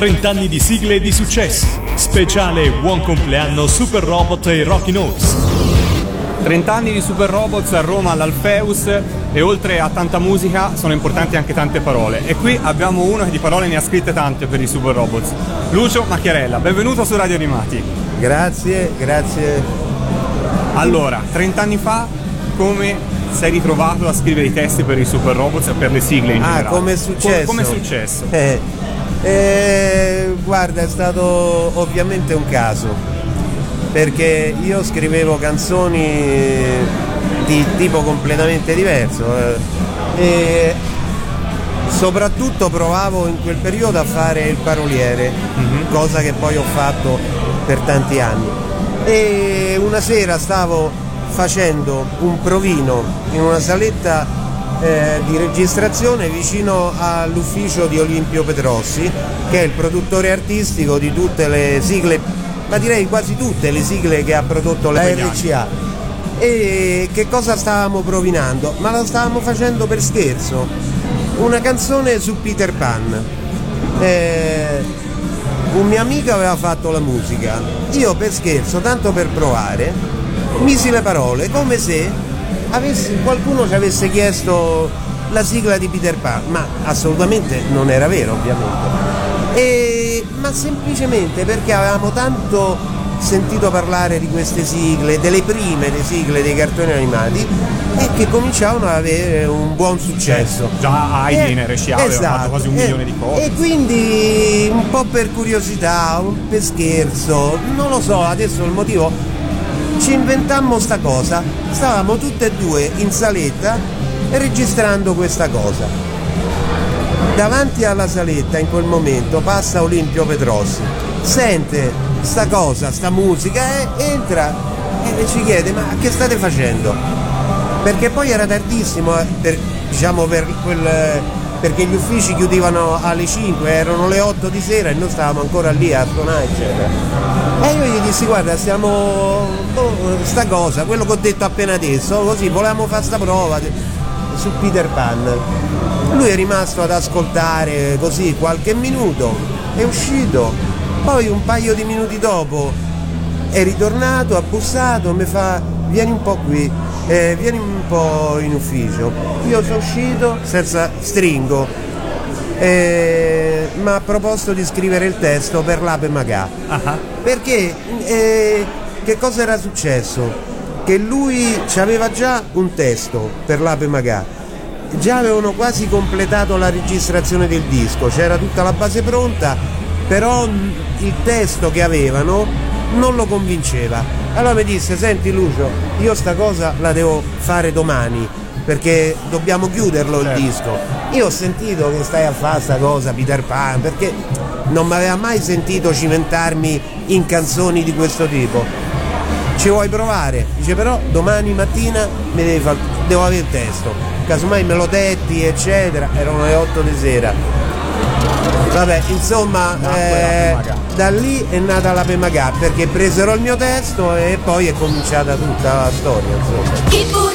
30 anni di sigle e di successi. Speciale Buon compleanno Super Robot e Rocky Notes. 30 anni di Super Robots a Roma all'Alfeus e oltre a tanta musica sono importanti anche tante parole. E qui abbiamo uno che di parole ne ha scritte tante per i Super Robots. Lucio Macchiarella, benvenuto su Radio Animati. Grazie, grazie. Allora, 30 anni fa come sei ritrovato a scrivere i testi per i Super Robots e per le sigle in Ah, generale? come è successo? come è successo? Eh, eh, guarda, è stato ovviamente un caso, perché io scrivevo canzoni di tipo completamente diverso eh, e soprattutto provavo in quel periodo a fare il paroliere, cosa che poi ho fatto per tanti anni. E una sera stavo facendo un provino in una saletta eh, di registrazione vicino all'ufficio di Olimpio Petrossi, che è il produttore artistico di tutte le sigle, ma direi quasi tutte le sigle che ha prodotto la. RCA. E che cosa stavamo provinando? Ma lo stavamo facendo per scherzo. Una canzone su Peter Pan. Eh, un mio amico aveva fatto la musica. Io per scherzo, tanto per provare, misi le parole come se avessi- qualcuno ci avesse chiesto la sigla di Peter Pan, ma assolutamente non era vero ovviamente. E- ma semplicemente perché avevamo tanto sentito parlare di queste sigle, delle prime le sigle dei cartoni animati e che cominciavano ad avere un buon successo. Già Heidi in RCA aveva esatto, fatto quasi un eh, milione di copie. E quindi un po' per curiosità, un per scherzo, non lo so, adesso il motivo. Ci inventammo sta cosa, stavamo tutte e due in saletta registrando questa cosa. Davanti alla saletta in quel momento passa Olimpio Petrossi, sente sta cosa, sta musica e entra e ci chiede ma che state facendo? Perché poi era tardissimo, eh, per, diciamo per quel, perché gli uffici chiudevano alle 5, erano le 8 di sera e noi stavamo ancora lì a eccetera. E io gli dissi guarda stiamo boh, sta cosa, quello che ho detto appena adesso, così volevamo fare sta prova su Peter Pan. Lui è rimasto ad ascoltare così qualche minuto, è uscito, poi un paio di minuti dopo è ritornato, ha bussato, mi fa vieni un po' qui, eh, vieni un po' in ufficio. Io sono uscito senza stringo, eh, mi ha proposto di scrivere il testo per l'Ape Magà. Ah, Perché eh, che cosa era successo? Che lui aveva già un testo per l'Ape Magà, già avevano quasi completato la registrazione del disco, c'era tutta la base pronta, però il testo che avevano non lo convinceva. Allora mi disse, senti Lucio, io sta cosa la devo fare domani, perché dobbiamo chiuderlo il disco. Io ho sentito che stai a fare sta cosa, Peter Pan, perché non mi aveva mai sentito cimentarmi in canzoni di questo tipo. Ci vuoi provare? Dice però domani mattina devo avere il testo. Casomai me lo detti, eccetera. Erano le 8 di sera. Vabbè, insomma, eh, da lì è nata la Pemagà perché presero il mio testo e poi è cominciata tutta la storia, insomma.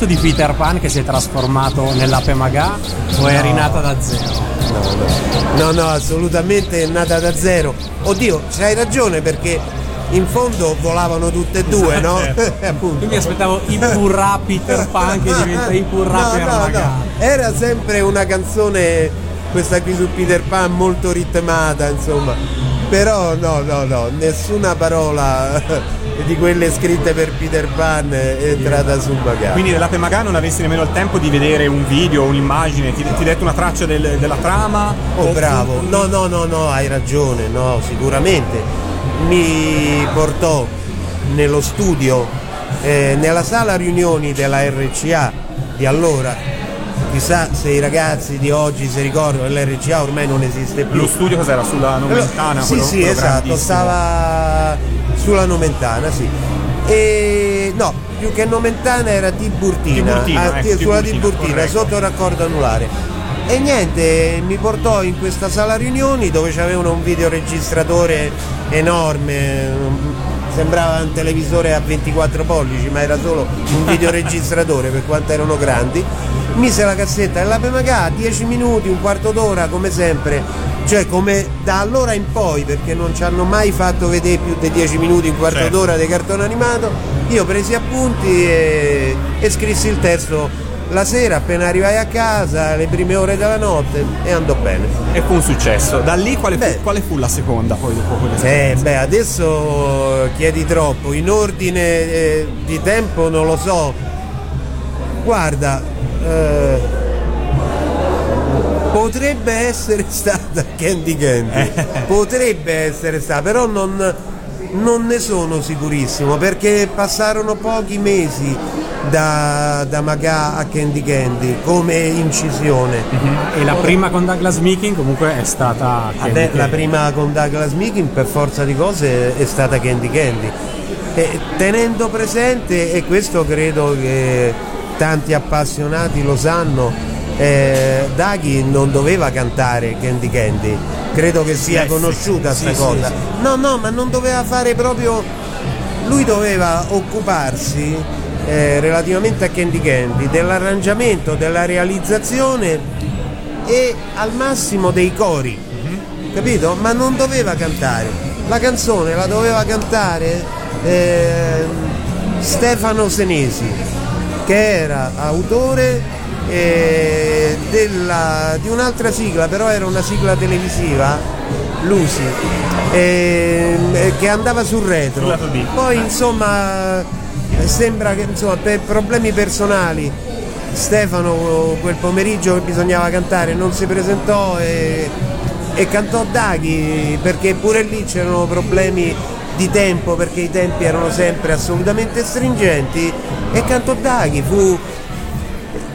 Verso di Peter Pan che si è trasformato nell'ape Magà o è rinata da zero? No, no, assolutamente è nata da zero. Oddio, c'hai ragione perché in fondo volavano tutte e due, no? Appunto. Io mi aspettavo i Purra Peter Pan che diventa i Purra No, no, no. Era sempre una canzone, questa qui su Peter Pan, molto ritmata, insomma. Però no, no, no, nessuna parola di quelle scritte per Peter Pan è entrata sul bagaglio. Quindi dell'Ape Magà non avessi nemmeno il tempo di vedere un video, un'immagine, ti, ti detto una traccia del- della trama? Oh O- bravo, no no no no, hai ragione, no, sicuramente. Mi portò nello studio, eh, nella sala riunioni della RCA di allora, chissà se i ragazzi di oggi si ricordano, l'RCA ormai non esiste più. Lo studio cos'era? Sulla Nomentana? Sì, quello- sì, quello esatto, stava sulla Nomentana, sì. E no, più che Nomentana era Tiburtina, Tiburtina, ah, ecco, sulla Tiburtina, Tiburtina, sotto il raccordo anulare. E niente, mi portò in questa sala riunioni dove c'avevano un videoregistratore enorme, sembrava un televisore a 24 pollici, ma era solo un videoregistratore per quanto erano grandi. Mise la cassetta dell'Ape Magà, 10 minuti, un quarto d'ora come sempre, cioè come da allora in poi, perché non ci hanno mai fatto vedere più di 10 minuti, un quarto Certo. d'ora di cartone animato, io presi appunti e, e scrissi il testo la sera appena arrivai a casa, le prime ore della notte e andò bene. E fu un successo. Da lì quale, Beh. fu, quale fu la seconda poi dopo quelle Eh, beh, adesso chiedi troppo, in ordine eh, di tempo non lo so. Guarda, eh, potrebbe essere stata Candy Candy, potrebbe essere stata, però non, non ne sono sicurissimo perché passarono pochi mesi da, da Magà a Candy Candy come incisione. E la prima con Douglas Meeking comunque è stata Candy la Candy. prima con Douglas Meeking per forza di cose è stata Candy Candy. E tenendo presente, e questo credo che tanti appassionati lo sanno, eh, Daghi non doveva cantare Candy Candy. Credo che sia Sì, conosciuta sì, sta sì, cosa. sì, No, no, ma non doveva fare proprio. Lui doveva occuparsi eh, relativamente a Candy Candy dell'arrangiamento, della realizzazione e al massimo dei cori, capito? Ma non doveva cantare. La canzone la doveva cantare ehm, Stefano Senesi, che era autore eh, della- di un'altra sigla, però era una sigla televisiva, Lucy, ehm, eh, che andava sul retro. Poi insomma sembra che insomma, per problemi personali Stefano quel pomeriggio che bisognava cantare non si presentò e, e cantò Daghi perché pure lì c'erano problemi di tempo perché i tempi erano sempre assolutamente stringenti e cantò Daghi fu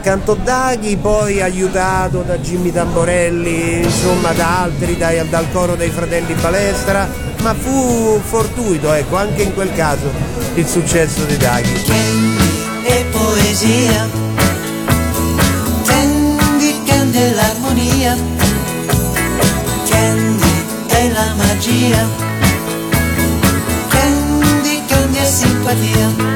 cantò Daghi poi aiutato da Jimmy Tamborelli insomma da altri dai- dal coro dei fratelli Balestra ma fu fortuito ecco anche in quel caso il successo di Daghi. E poesia, Candy Candy l'armonia, Candy è la magia, Candy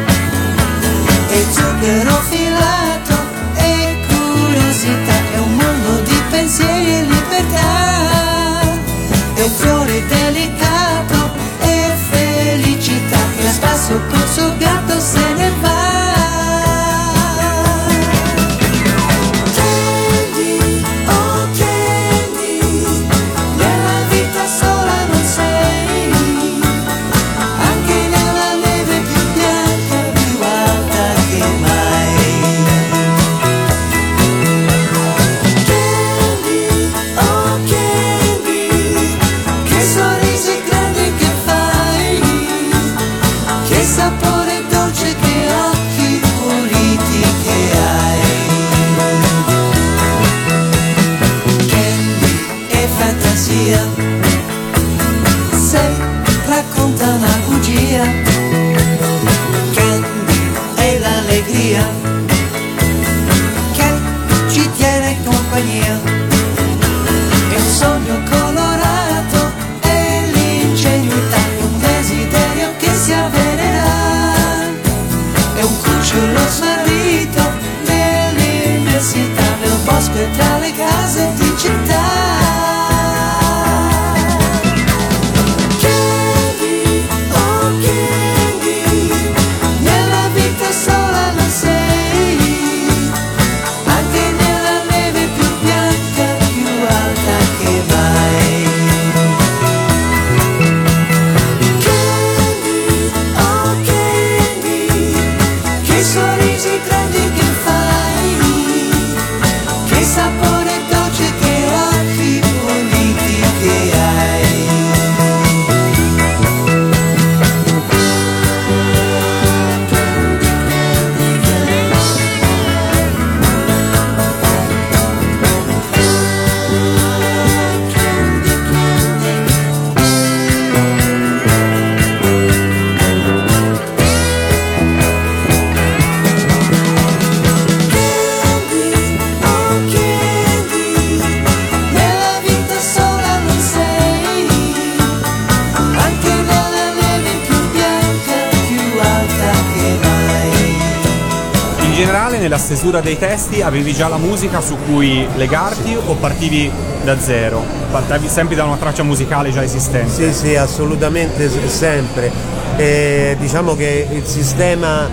nella stesura dei testi avevi già la musica su cui legarti o partivi da zero? Partivi sempre da una traccia musicale già esistente? Sì, sì, assolutamente sempre. Eh, diciamo che il sistema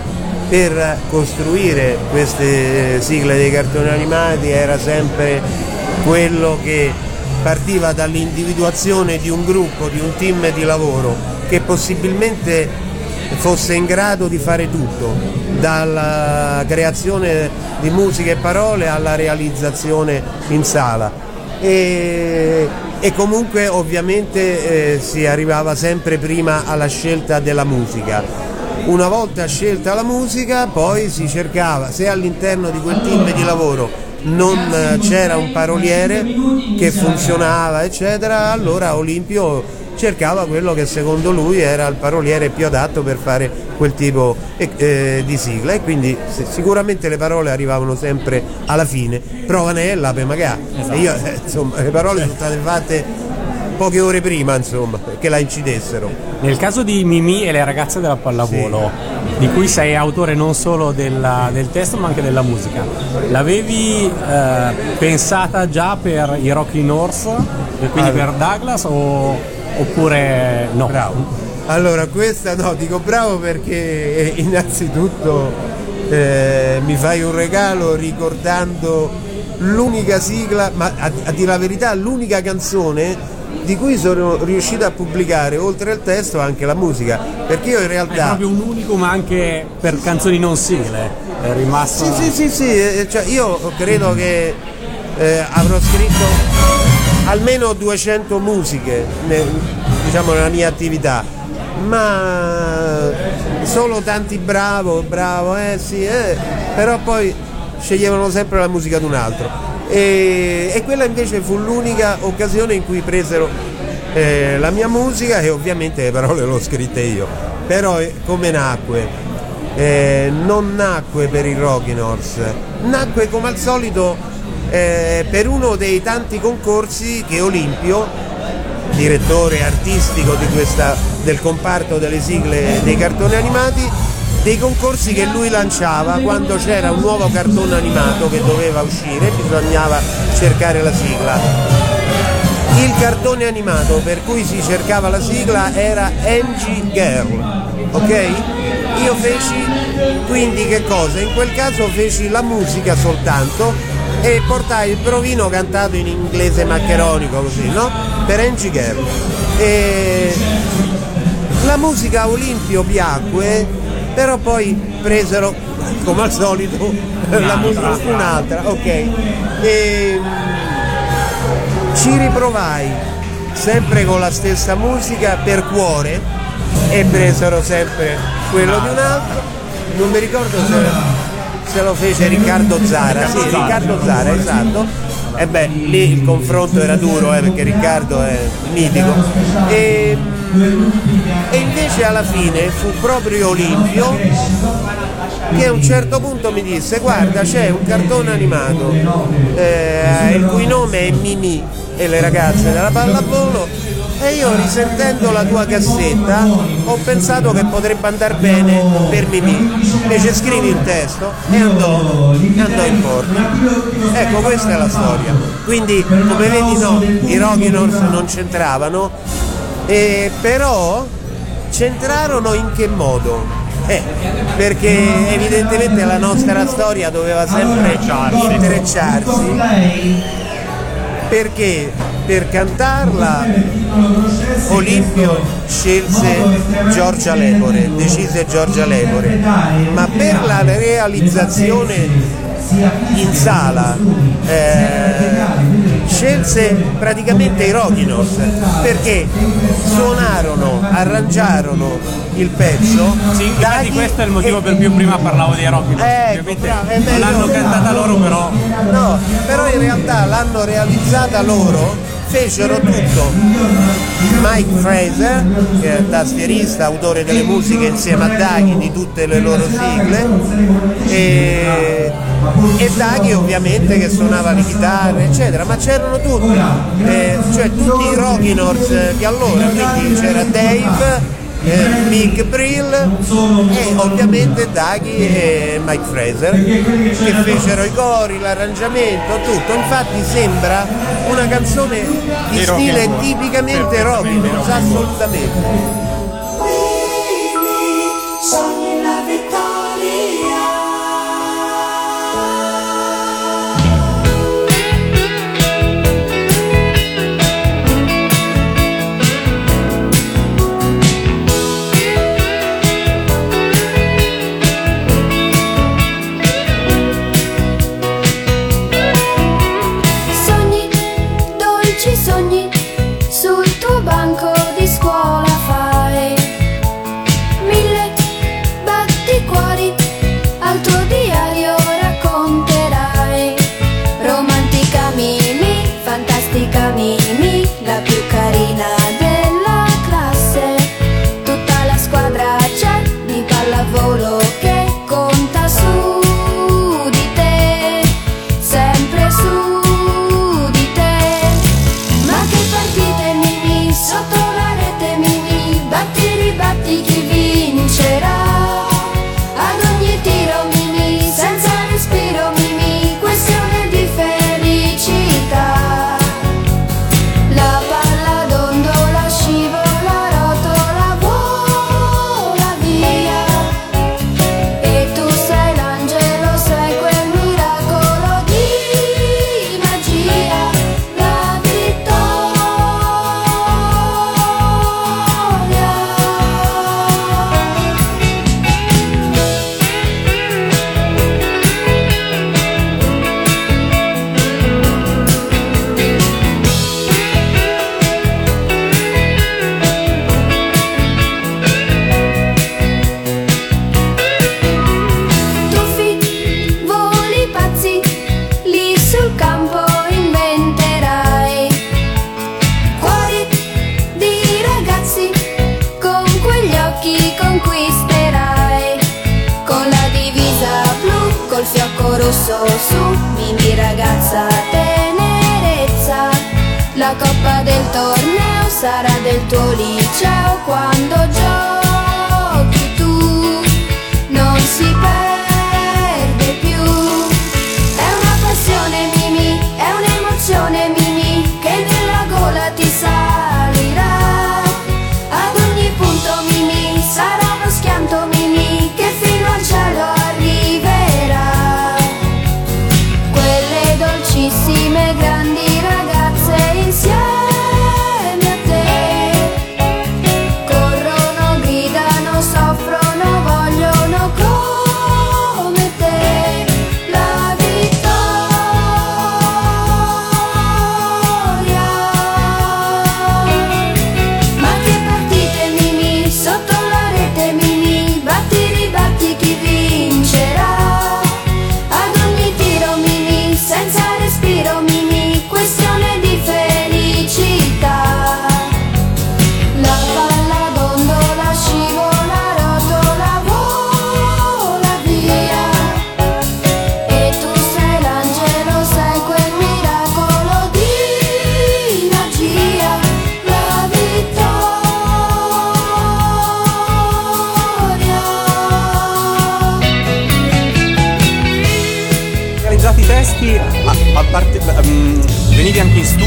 per costruire queste sigle dei cartoni animati era sempre quello che partiva dall'individuazione di un gruppo, di un team di lavoro che possibilmente fosse in grado di fare tutto, dalla creazione di musica e parole alla realizzazione in sala. E, e comunque ovviamente eh, si arrivava sempre prima alla scelta della musica. Una volta scelta la musica poi si cercava, se all'interno di quel team di lavoro non eh, c'era un paroliere che funzionava eccetera, allora Olimpio cercava quello che secondo lui era il paroliere più adatto per fare quel tipo eh, eh, di sigla e quindi sicuramente le parole arrivavano sempre alla fine, provanella per magà. E io eh, insomma le parole sono state fatte poche ore prima insomma che la incidessero. Nel caso di Mimì e le ragazze della pallavolo, di cui sei autore non solo della- del testo ma anche della musica, l'avevi eh, pensata già per i Rocking Horse e quindi Allora. per Douglas o- oppure no? Bravo. Allora, questa no, dico bravo perché eh, innanzitutto eh, mi fai un regalo ricordando l'unica sigla, ma a, a dire la verità, l'unica canzone di cui sono riuscito a pubblicare oltre al testo anche la musica, perché io in È realtà... proprio un unicum anche per canzoni non sigle, è rimasto... Sì, sì, sì, sì, eh, cioè io credo che eh, avrò scritto almeno 200 musiche ne- diciamo nella mia attività, ma solo tanti bravo, bravo, eh sì, eh, però poi sceglievano sempre la musica di un altro. E, e quella invece fu l'unica occasione in cui presero eh, la mia musica e ovviamente le parole le ho scritte io. Però eh, come nacque? Eh, non nacque per i Rocking Horse, nacque come al solito eh, per uno dei tanti concorsi che Olimpio, direttore artistico questa- del comparto delle sigle dei cartoni animati, dei concorsi che lui lanciava quando c'era un nuovo cartone animato che doveva uscire, bisognava cercare la sigla. Il cartone animato per cui si cercava la sigla era Angie Girl, ok? Io feci quindi che cosa? In quel caso feci la musica soltanto e portai il provino cantato in inglese maccheronico così, no? Per Angie Girl. E la musica Olimpio piacque, però poi presero, come al solito, la musica un'altra, ok. E, ci riprovai sempre con la stessa musica per cuore e presero sempre quello di un altro non mi ricordo se, se lo fece Riccardo Zara sì Riccardo Zara. Esatto. E beh lì il confronto era duro eh, perché Riccardo è mitico. E, e invece alla fine fu proprio Olimpio che a un certo punto mi disse guarda c'è un cartone animato eh, il cui nome è Mimi e le ragazze della pallavolo e io risentendo la tua cassetta ho pensato che potrebbe andare bene per Mimi invece scrivi il testo e andò, andò in porto. Ecco questa è la storia. Quindi come vedi no i Rocking Horse non c'entravano eh, però c'entrarono in che modo? Eh, perché evidentemente la nostra storia doveva sempre intrecciarsi. perché per cantarla Olimpio scelse Giorgia Lepore, decise Giorgia Lepore, ma per la realizzazione in sala eh, scelse praticamente i Rocking Horse perché suonarono, arrangiarono il pezzo. Sì, infatti questo è il motivo e- per cui prima parlavo dei bravo, è non l'hanno cantata loro però No, però in realtà l'hanno realizzata loro, fecero tutto. Mike Fraser, che è tastierista, autore delle musiche insieme a Daghi di tutte le loro sigle, e, e Daghi ovviamente che suonava le chitarre, eccetera, ma c'erano tutti, eh, cioè tutti i Rocking Horse di allora, quindi c'era Dave, eh, Mick Brill e ovviamente Daggy e Mike Fraser che fecero i cori, l'arrangiamento, tutto. Infatti sembra una canzone di stile tipicamente roll. assolutamente.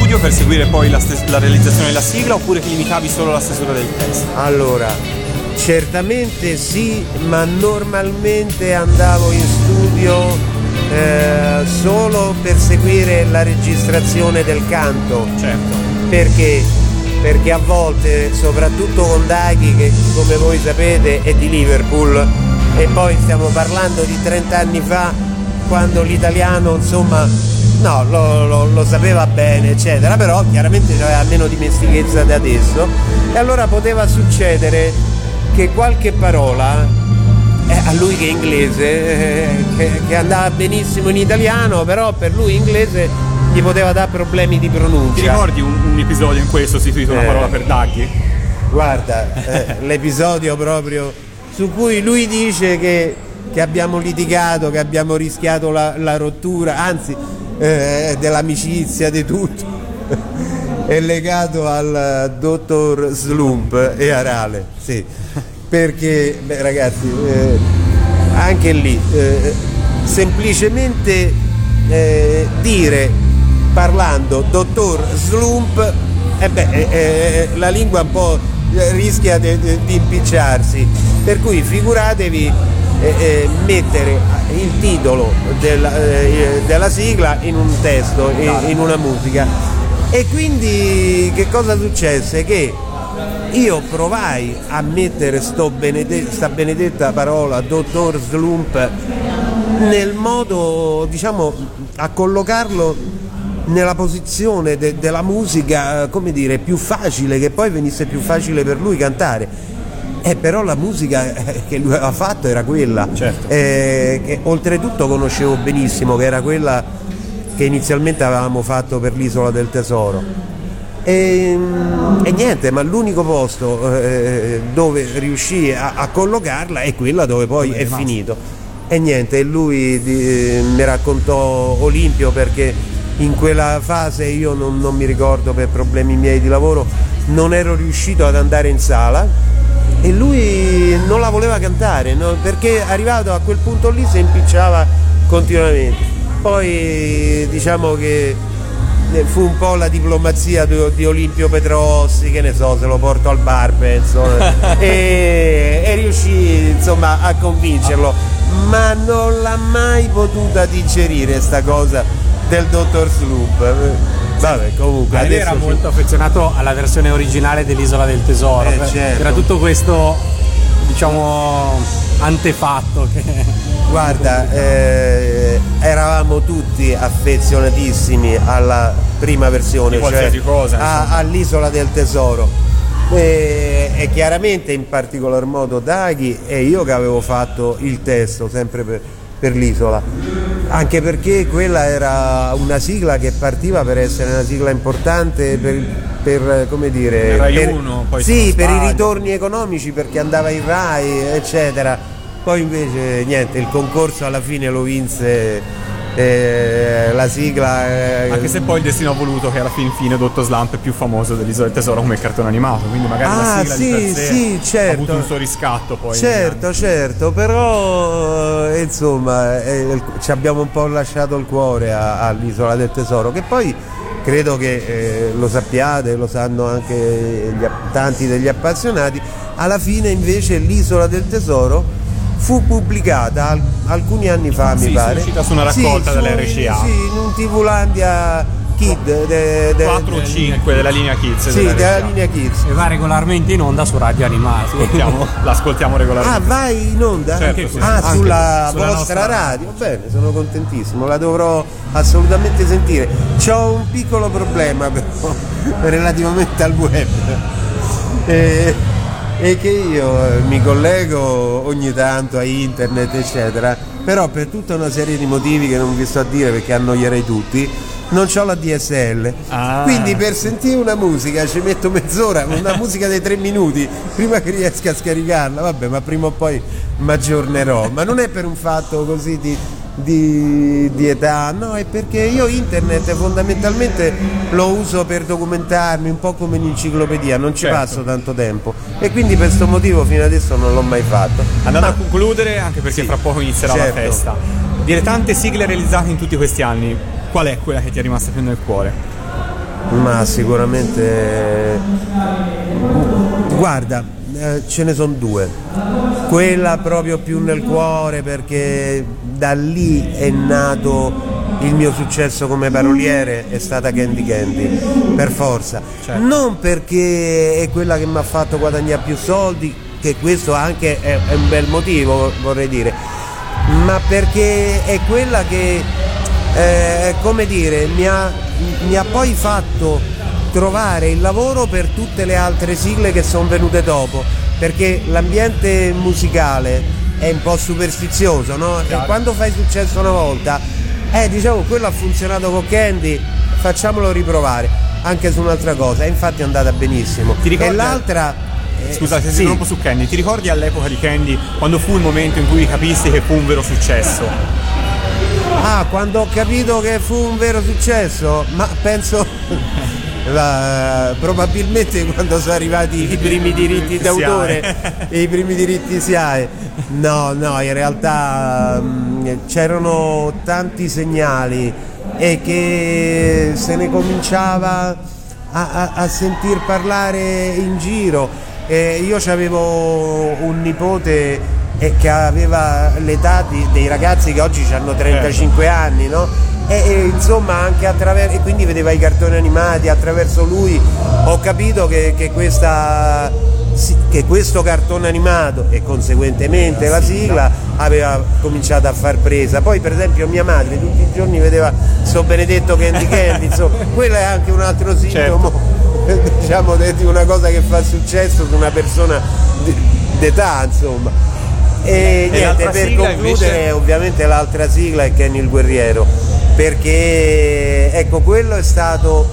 Studio per seguire poi la, stes- la realizzazione della sigla oppure ti limitavi solo alla stesura del testo? Allora, certamente sì, ma normalmente andavo in studio eh, solo per seguire la registrazione del canto. Certo. Perché? Perché a volte, soprattutto con Daghi, che come voi sapete è di Liverpool, e poi stiamo parlando di 30 anni fa, quando l'italiano insomma no, lo, lo- lo sapeva bene, eccetera, però chiaramente aveva meno dimestichezza di adesso, e allora poteva succedere che qualche parola eh, a lui che è inglese, eh, che, che andava benissimo in italiano, però per lui inglese gli poteva dare problemi di Ti pronuncia. ricordi un, un episodio in cui hai sostituito una Eh. parola per Daggy? Guarda, eh, l'episodio proprio su cui lui dice che, che abbiamo litigato, che abbiamo rischiato la, la rottura, anzi eh, dell'amicizia, di tutto. è legato al dottor Slump e Arale, sì. Perché, beh, ragazzi, eh, anche lì, eh, semplicemente eh, dire, parlando, dottor Slump, eh beh, eh, eh, la lingua un po' eh, rischia di impicciarsi. Per cui figuratevi eh, mettere il titolo della, eh, della sigla in un testo, in, in una musica. E quindi che cosa successe? Che io provai a mettere sto benede- sta benedetta parola dottor Slump nel modo, diciamo, a collocarlo nella posizione de- della musica, come dire, più facile, che poi venisse più facile per lui cantare. Eh, però la musica eh, che lui aveva fatto era quella, Certo. eh, che oltretutto conoscevo benissimo, che era quella che inizialmente avevamo fatto per l'isola del tesoro. E, e niente, ma l'unico posto eh, dove riuscì a, a collocarla è quella dove poi è finito. E niente, lui di- mi raccontò Olimpio perché in quella fase io non, non mi ricordo per problemi miei di lavoro, non ero riuscito ad andare in sala e lui non la voleva cantare no? perché arrivato a quel punto lì si impicciava continuamente. Poi diciamo che eh, fu un po' la diplomazia di, di Olimpio Petrossi, che ne so, se lo porto al bar penso, e, e riuscì insomma a convincerlo, ma non l'ha mai potuta digerire sta cosa del dottor Sloop. Vabbè, comunque adesso era molto affezionato alla versione originale dell'Isola del Tesoro. Eh, Per- certo. Era tutto questo, diciamo, antefatto che... Guarda, eh, eravamo tutti affezionatissimi alla prima versione, Di qualsiasi cioè cosa, a- all'isola del tesoro. E, e chiaramente in particolar modo Daghi e io che avevo fatto il testo sempre per, per l'isola, anche perché quella era una sigla che partiva per essere una sigla importante per, per, come dire, Rai per- Uno, poi se sì, per i ritorni economici perché andava in Rai, eccetera. Poi invece niente, il concorso alla fine lo vinse eh, la sigla. eh, Anche se poi il destino ha voluto che alla fin fine Dottor Slump è più famoso dell'Isola del Tesoro come cartone animato, quindi magari la Ah, sigla sì, di per sì, ha certo. avuto un suo riscatto poi. Certo, certo, però eh, insomma eh, il- ci abbiamo un po' lasciato il cuore a- all'isola del tesoro, che poi credo che eh, lo sappiate, lo sanno anche gli tanti degli appassionati, alla fine invece l'isola del tesoro fu pubblicata al- alcuni anni fa, Sì, mi sì, pare. è uscita su una raccolta su- dell'RCA. Sì, in un TV-landia Kid. de- de- 4 o 5 della linea Kids. Sì, della della linea Kids. E va regolarmente in onda su Radio Animati. Ascoltiamo- l'ascoltiamo Ah, regolarmente. vai in onda? Certo, sì. Ah, Anche sulla sulla vostra nostra radio? Bene, sono contentissimo, la dovrò assolutamente sentire. C'ho un piccolo problema però relativamente al web. E, e che io eh, mi collego ogni tanto a internet, eccetera, però per tutta una serie di motivi che non vi sto a dire perché annoierei tutti, non ho la DSL. Ah. Quindi per sentire una musica ci metto mezz'ora, una musica dei tre minuti, prima che riesca a scaricarla, vabbè, ma prima o poi mi aggiornerò. Ma non è per un fatto così di, di- di età, no, è perché io internet fondamentalmente lo uso per documentarmi, un po' come un'enciclopedia, non ci Certo. passo tanto tempo. E quindi per questo motivo fino adesso non l'ho mai fatto. Andando Ma- a concludere, anche perché Sì, fra poco inizierà certo. la festa. Dire tante sigle realizzate in tutti questi anni, qual è quella che ti è rimasta più nel cuore? Ma sicuramente. Guarda, eh, ce ne sono due. Quella proprio più nel cuore perché da lì è nato il mio successo come paroliere è stata Candy Candy, per forza. Certo. Non perché è quella che mi ha fatto guadagnare più soldi, che questo anche è, è un bel motivo, vorrei dire, ma perché è quella che, eh, come dire, mi ha, mi ha poi fatto trovare il lavoro per tutte le altre sigle che sono venute dopo, perché l'ambiente musicale è un po' superstizioso, no? E quando fai successo una volta, eh diciamo quello ha funzionato con Candy, facciamolo riprovare anche su un'altra cosa, e infatti è andata benissimo. Ti ricordi- E l'altra eh, Scusa, se sì. si interrompo su Candy, ti ricordi all'epoca di Candy quando fu il momento in cui capisti che fu un vero successo? Ah, quando ho capito che fu un vero successo, ma penso la- probabilmente quando sono arrivati i primi diritti d'autore e i primi diritti SIAE. No, no, in realtà mh, c'erano tanti segnali e che se ne cominciava a, a- a sentir parlare in giro. Eh, io avevo un nipote eh, che aveva l'età di- dei ragazzi che oggi hanno 35 anni, no? E, e, insomma anche attraverso e quindi vedeva i cartoni animati, attraverso lui ho capito che, che questa che questo cartone animato e conseguentemente la sigla aveva cominciato a far presa. Poi per esempio mia madre tutti i giorni vedeva sto benedetto Candy Candy, insomma, quello è anche un altro sintomo diciamo di una cosa che fa successo su una persona d'età, insomma. E, niente, l'altra per concludere invece? ovviamente l'altra sigla è Kenny il Guerriero, perché ecco quello è stato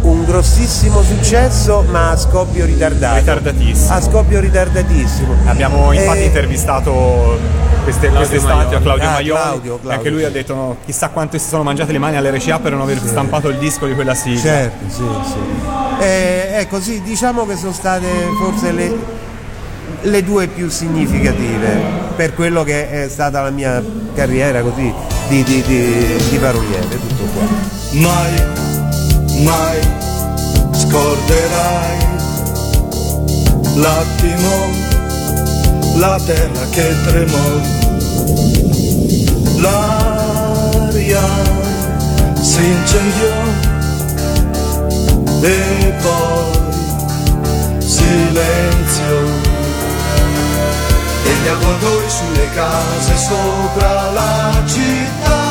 un grossissimo successo ma a scoppio ritardato. Ritardatissimo. A scoppio ritardatissimo. Abbiamo infatti Eh, intervistato queste, quest'estate a Claudio Ah, Maioli Claudio, e Claudio. anche lui ha detto no, chissà quante si sono mangiate le mani all'RCA per non aver stampato il disco di quella sigla. Certo, sì, sì. Eh, ecco, sì, diciamo che sono state forse le, le due più significative per quello che è stata la mia carriera così di, di, di, di paroliere, tutto qua. mai, mai scorderai l'attimo, la terra che tremò, l'aria si incendiò e poi silenzio. Gli avvoltoi sulle case sopra la città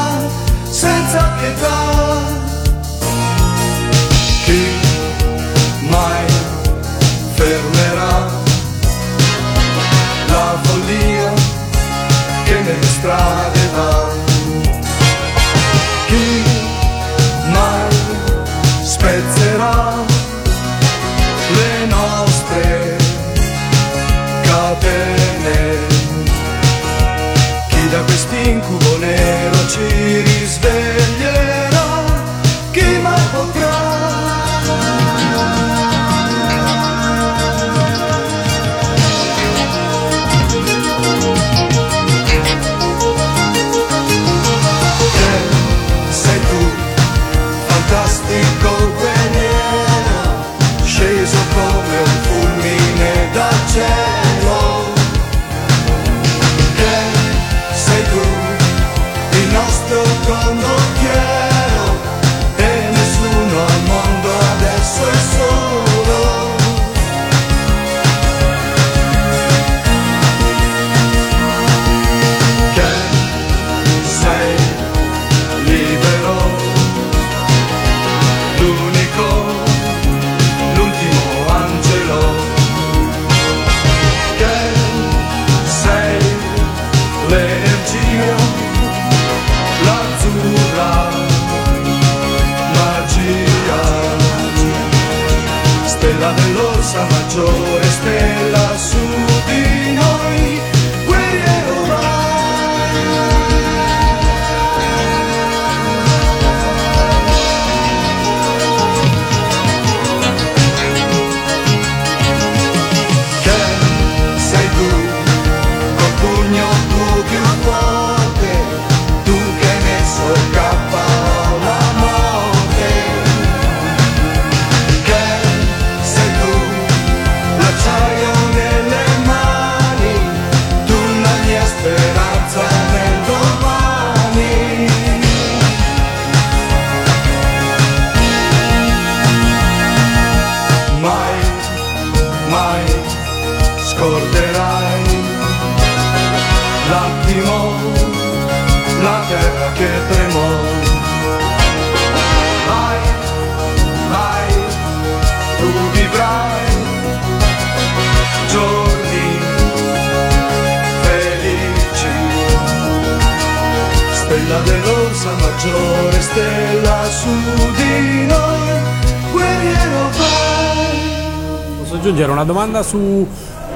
maggiore, stella su di noi, guerriero vai. Posso aggiungere una domanda su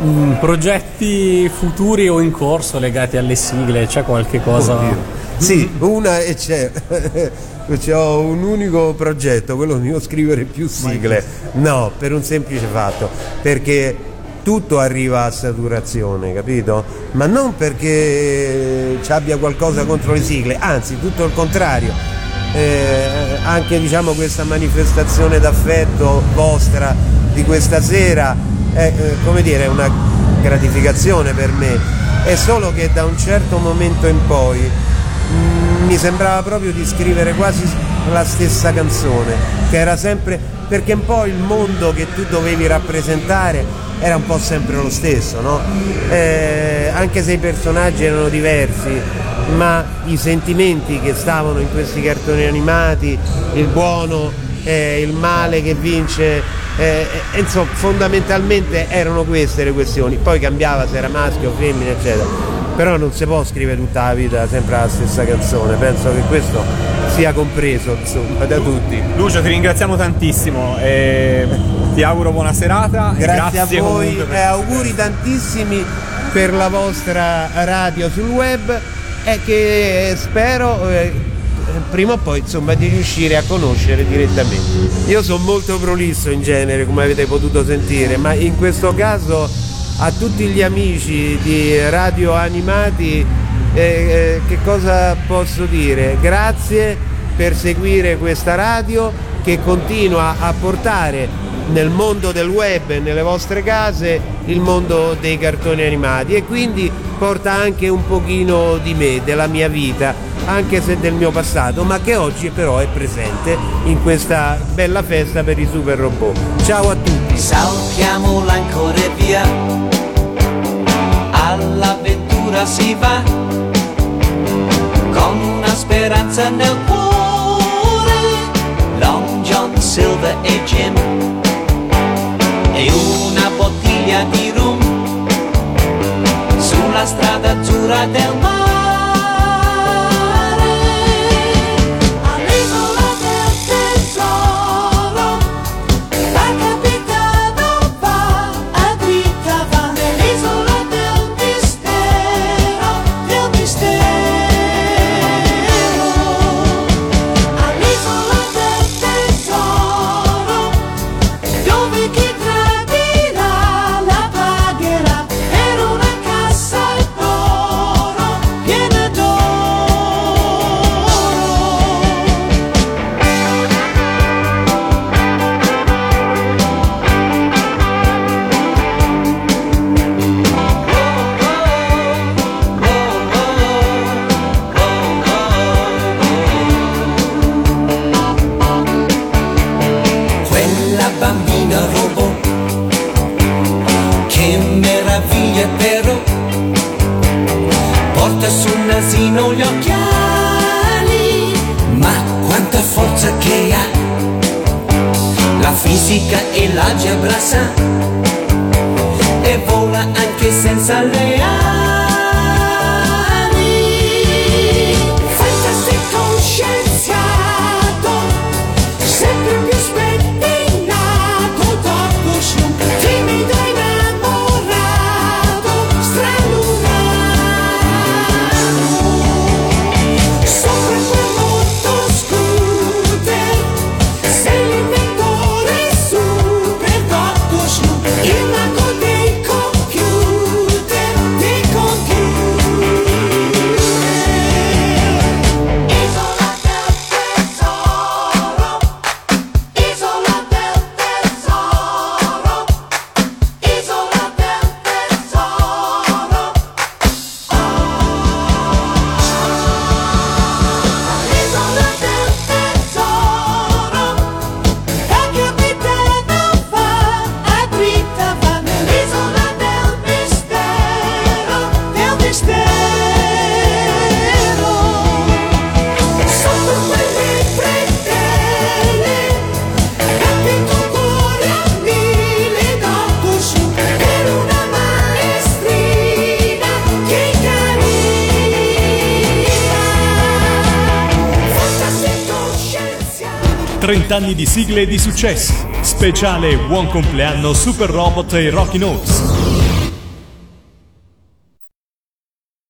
mm, progetti futuri o in corso legati alle sigle? C'è qualche cosa? Oddio. Sì, una e c'è. C'è un unico progetto, quello mio scrivere più sigle. No, per un semplice fatto, perché tutto arriva a saturazione, capito? Ma non perché ci abbia qualcosa contro le sigle, anzi tutto il contrario. Eh, anche diciamo questa manifestazione d'affetto vostra di questa sera è eh, dire una gratificazione per me. È solo che da un certo momento in poi mm, mi sembrava proprio di scrivere quasi la stessa canzone, che era sempre perché un po' il mondo che tu dovevi rappresentare era un po' sempre lo stesso, no? Eh, anche se i personaggi erano diversi, ma i sentimenti che stavano in questi cartoni animati, il buono, eh, il male che vince, eh, insomma fondamentalmente erano queste le questioni, poi cambiava se era maschio o femmina eccetera. Però non si può scrivere tutta la vita sempre la stessa canzone, penso che questo sia compreso insomma, da tutti. Lucio, ti ringraziamo tantissimo e ti auguro buona serata. e Grazie, a voi e auguri tantissimi per la vostra radio sul web e che spero eh, prima o poi insomma di riuscire a conoscere direttamente. Io sono molto prolisso in genere come avete potuto sentire, ma in questo caso a tutti gli amici di Radio Animati eh, eh, che cosa posso dire? Grazie per seguire questa radio che continua a portare nel mondo del web e nelle vostre case il mondo dei cartoni animati e quindi porta anche un pochino di me, della mia vita, anche se del mio passato, ma che oggi però è presente in questa bella festa per i super robot. Ciao a tutti! Saltiamola ancora via, all'avventura si va, con una speranza nel cuore, Silver e Jim, e una bottiglia di rum, sulla strada azzurra del mare. Successi. Speciale Buon compleanno Super Robot e Rocky Notes.